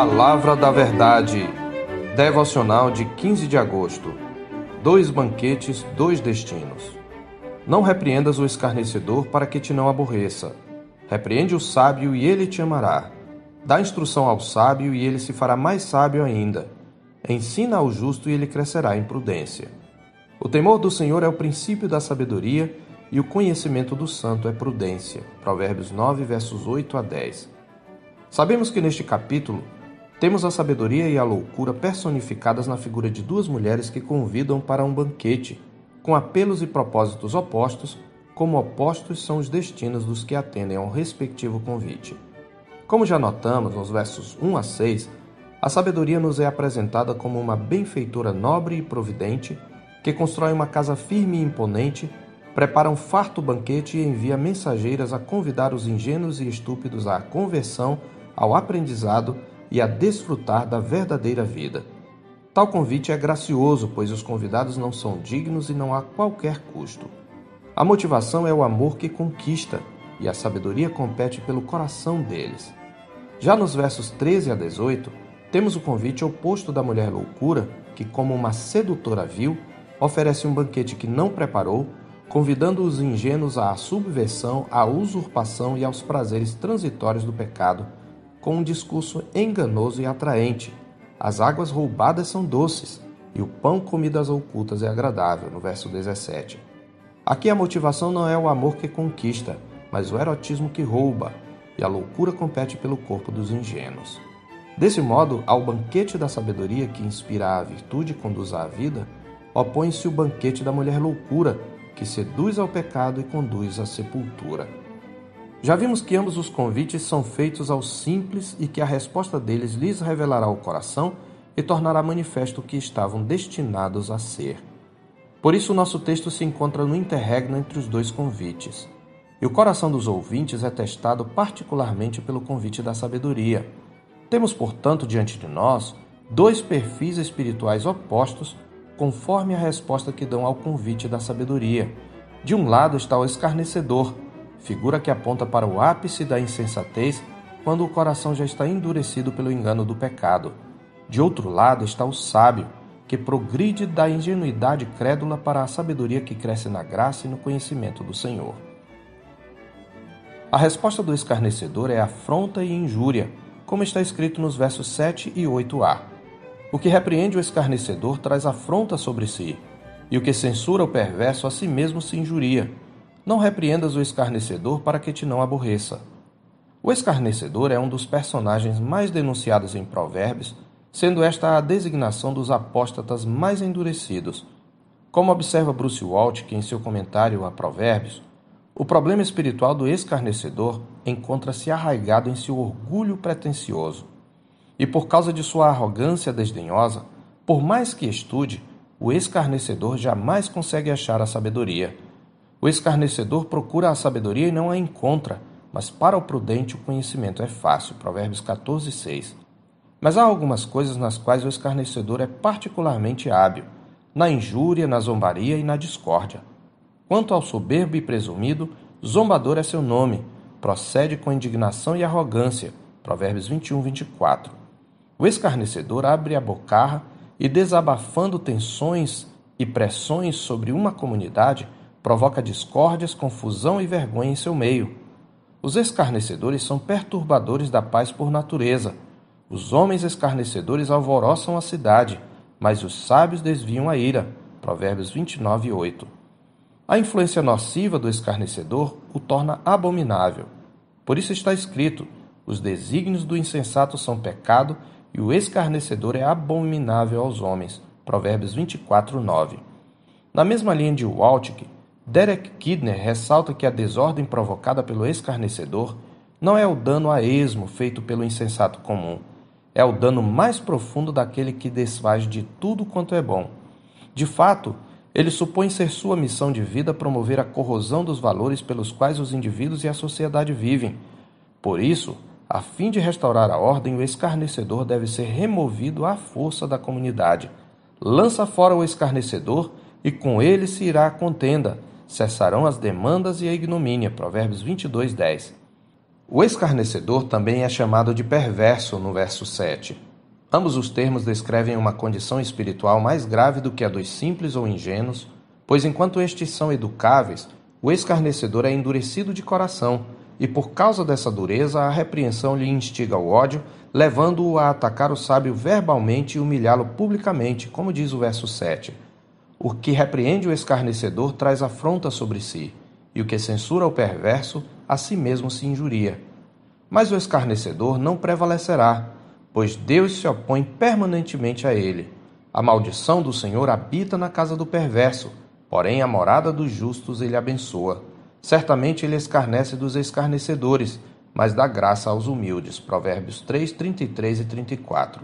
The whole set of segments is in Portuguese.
Palavra da Verdade, devocional de 15 de agosto. Dois banquetes, dois destinos. Não repreendas o escarnecedor para que te não aborreça. Repreende o sábio e ele te amará. Dá instrução ao sábio e ele se fará mais sábio ainda. Ensina ao justo e ele crescerá em prudência. O temor do Senhor é o princípio da sabedoria e o conhecimento do santo é prudência. Provérbios 9, versos 8 a 10. Sabemos que neste capítulo temos a sabedoria e a loucura personificadas na figura de duas mulheres que convidam para um banquete, com apelos e propósitos opostos, como opostos são os destinos dos que atendem ao respectivo convite. Como já notamos nos versos 1 a 6, a sabedoria nos é apresentada como uma benfeitora nobre e providente que constrói uma casa firme e imponente prepara um farto banquete e envia mensageiras a convidar os ingênuos e estúpidos à conversão, ao aprendizado e a desfrutar da verdadeira vida. Tal convite é gracioso, pois os convidados não são dignos e não há qualquer custo. A motivação é o amor que conquista, e a sabedoria compete pelo coração deles. Já nos versos 13 a 18, temos o convite oposto da mulher loucura, que, como uma sedutora vil, oferece um banquete que não preparou convidando os ingênuos à subversão, à usurpação e aos prazeres transitórios do pecado, com um discurso enganoso e atraente. As águas roubadas são doces, e o pão comido às ocultas é agradável, no verso 17. Aqui a motivação não é o amor que conquista, mas o erotismo que rouba, e a loucura compete pelo corpo dos ingênuos. Desse modo, ao banquete da sabedoria que inspira a virtude e conduz à vida, opõe-se o banquete da mulher loucura, que seduz ao pecado e conduz à sepultura. Já vimos que ambos os convites são feitos aos simples e que a resposta deles lhes revelará o coração e tornará manifesto o que estavam destinados a ser. Por isso, o nosso texto se encontra no interregno entre os dois convites. E o coração dos ouvintes é testado particularmente pelo convite da sabedoria. Temos, portanto, diante de nós dois perfis espirituais opostos conforme a resposta que dão ao convite da sabedoria. De um lado está o escarnecedor, figura que aponta para o ápice da insensatez quando o coração já está endurecido pelo engano do pecado. De outro lado está o sábio, que progride da ingenuidade crédula para a sabedoria que cresce na graça e no conhecimento do Senhor. A resposta do escarnecedor é afronta e injúria, como está escrito nos versos 7 e 8a. O que repreende o escarnecedor traz afronta sobre si, e o que censura o perverso a si mesmo se injuria. Não repreendas o escarnecedor para que te não aborreça. O escarnecedor é um dos personagens mais denunciados em Provérbios, sendo esta a designação dos apóstatas mais endurecidos. Como observa Bruce Waltke em seu comentário a Provérbios, o problema espiritual do escarnecedor encontra-se arraigado em seu orgulho pretensioso. E por causa de sua arrogância desdenhosa, por mais que estude, o escarnecedor jamais consegue achar a sabedoria. O escarnecedor procura a sabedoria e não a encontra, mas para o prudente o conhecimento é fácil. Provérbios 14, 6. Mas há algumas coisas nas quais o escarnecedor é particularmente hábil: na injúria, na zombaria e na discórdia. Quanto ao soberbo e presumido, zombador é seu nome, procede com indignação e arrogância. Provérbios 21, 24. O escarnecedor abre a bocarra e, desabafando tensões e pressões sobre uma comunidade, provoca discórdias, confusão e vergonha em seu meio. Os escarnecedores são perturbadores da paz por natureza. Os homens escarnecedores alvoroçam a cidade, mas os sábios desviam a ira. Provérbios 29, 8. A influência nociva do escarnecedor o torna abominável. Por isso está escrito: os desígnios do insensato são pecado e o escarnecedor é abominável aos homens. Provérbios 24, 9. Na mesma linha de Waltke, Derek Kidner ressalta que a desordem provocada pelo escarnecedor não é o dano a esmo feito pelo insensato comum, é o dano mais profundo daquele que desfaz de tudo quanto é bom. De fato, ele supõe ser sua missão de vida promover a corrosão dos valores pelos quais os indivíduos e a sociedade vivem. Por isso, a fim de restaurar a ordem, o escarnecedor deve ser removido à força da comunidade. Lança fora o escarnecedor e com ele se irá a contenda. Cessarão as demandas e a ignomínia. Provérbios 22, 10. O escarnecedor também é chamado de perverso no verso 7. Ambos os termos descrevem uma condição espiritual mais grave do que a dos simples ou ingênuos, pois enquanto estes são educáveis, o escarnecedor é endurecido de coração, e por causa dessa dureza a repreensão lhe instiga o ódio, levando-o a atacar o sábio verbalmente e humilhá-lo publicamente, como diz o verso 7. O que repreende o escarnecedor traz afronta sobre si, e o que censura o perverso a si mesmo se injuria. Mas o escarnecedor não prevalecerá, pois Deus se opõe permanentemente a ele. A maldição do Senhor habita na casa do perverso, porém a morada dos justos ele abençoa. Certamente ele escarnece dos escarnecedores, mas dá graça aos humildes. Provérbios 3, 33 e 34.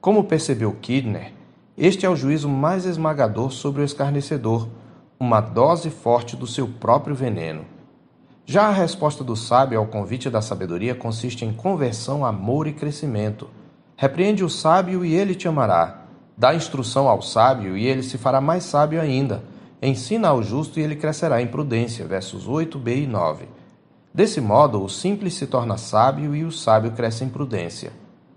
Como percebeu Kidner, este é o juízo mais esmagador sobre o escarnecedor, uma dose forte do seu próprio veneno. Já a resposta do sábio ao convite da sabedoria consiste em conversão, amor e crescimento. Repreende o sábio e ele te amará. Dá instrução ao sábio e ele se fará mais sábio ainda. Ensina ao justo e ele crescerá em prudência. Versos 8b e 9. Desse modo, o simples se torna sábio e o sábio cresce em prudência.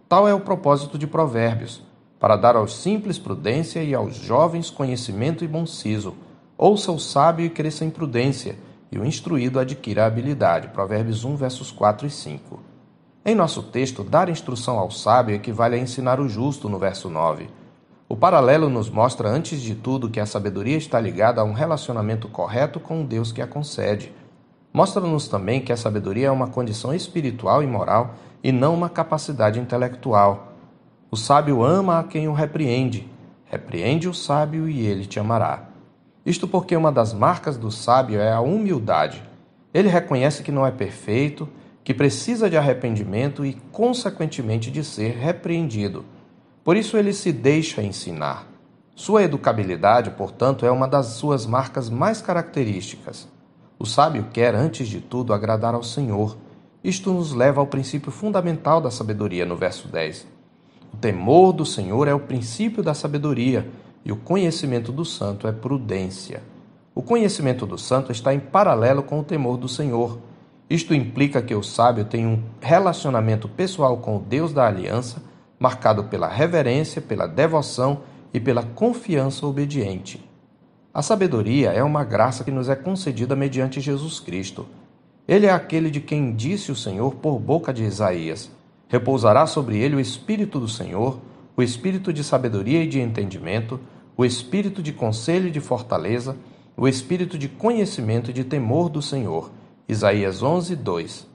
Tal é o propósito de Provérbios, para dar aos simples prudência e aos jovens conhecimento e bom siso. Ouça o sábio e cresça em prudência e o instruído adquira habilidade. Provérbios 1, versos 4 e 5. Em nosso texto, dar instrução ao sábio equivale a ensinar o justo, no verso 9. O paralelo nos mostra, antes de tudo, que a sabedoria está ligada a um relacionamento correto com o Deus que a concede. Mostra-nos também que a sabedoria é uma condição espiritual e moral e não uma capacidade intelectual. O sábio ama a quem o repreende. Repreende o sábio e ele te amará. Isto porque uma das marcas do sábio é a humildade. Ele reconhece que não é perfeito, que precisa de arrependimento e, consequentemente, de ser repreendido. Por isso ele se deixa ensinar. Sua educabilidade, portanto, é uma das suas marcas mais características. O sábio quer, antes de tudo, agradar ao Senhor. Isto nos leva ao princípio fundamental da sabedoria, no verso 10. O temor do Senhor é o princípio da sabedoria e o conhecimento do santo é prudência. O conhecimento do santo está em paralelo com o temor do Senhor. Isto implica que o sábio tem um relacionamento pessoal com o Deus da aliança, marcado pela reverência, pela devoção e pela confiança obediente. A sabedoria é uma graça que nos é concedida mediante Jesus Cristo. Ele é aquele de quem disse o Senhor por boca de Isaías: Repousará sobre ele o Espírito do Senhor, o Espírito de sabedoria e de entendimento, o espírito de conselho e de fortaleza, o espírito de conhecimento e de temor do Senhor. Isaías 11, 2.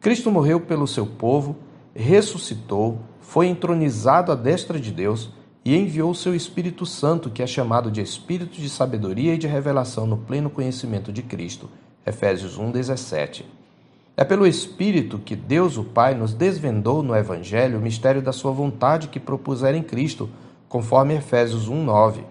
Cristo morreu pelo seu povo, ressuscitou, foi entronizado à destra de Deus e enviou o seu Espírito Santo, que é chamado de Espírito de sabedoria e de revelação no pleno conhecimento de Cristo. Efésios 1, 17. É pelo Espírito que Deus, o Pai, nos desvendou no Evangelho o mistério da sua vontade que propusera em Cristo conforme Efésios 1:9.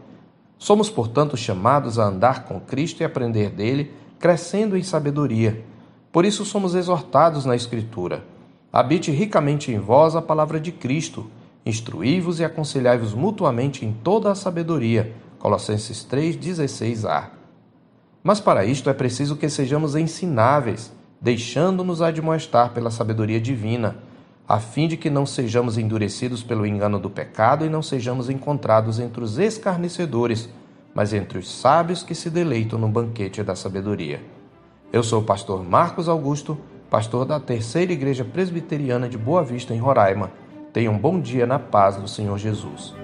Somos, portanto, chamados a andar com Cristo e aprender dele, crescendo em sabedoria. Por isso somos exortados na Escritura: habite ricamente em vós a palavra de Cristo, instruí-vos e aconselhai-vos mutuamente em toda a sabedoria. Colossenses 3:16a. Mas para isto é preciso que sejamos ensináveis, deixando-nos admoestar pela sabedoria divina a fim de que não sejamos endurecidos pelo engano do pecado e não sejamos encontrados entre os escarnecedores, mas entre os sábios que se deleitam no banquete da sabedoria. Eu sou o pastor Marcos Augusto, pastor da Terceira Igreja Presbiteriana de Boa Vista, em Roraima. Tenha um bom dia na paz do Senhor Jesus.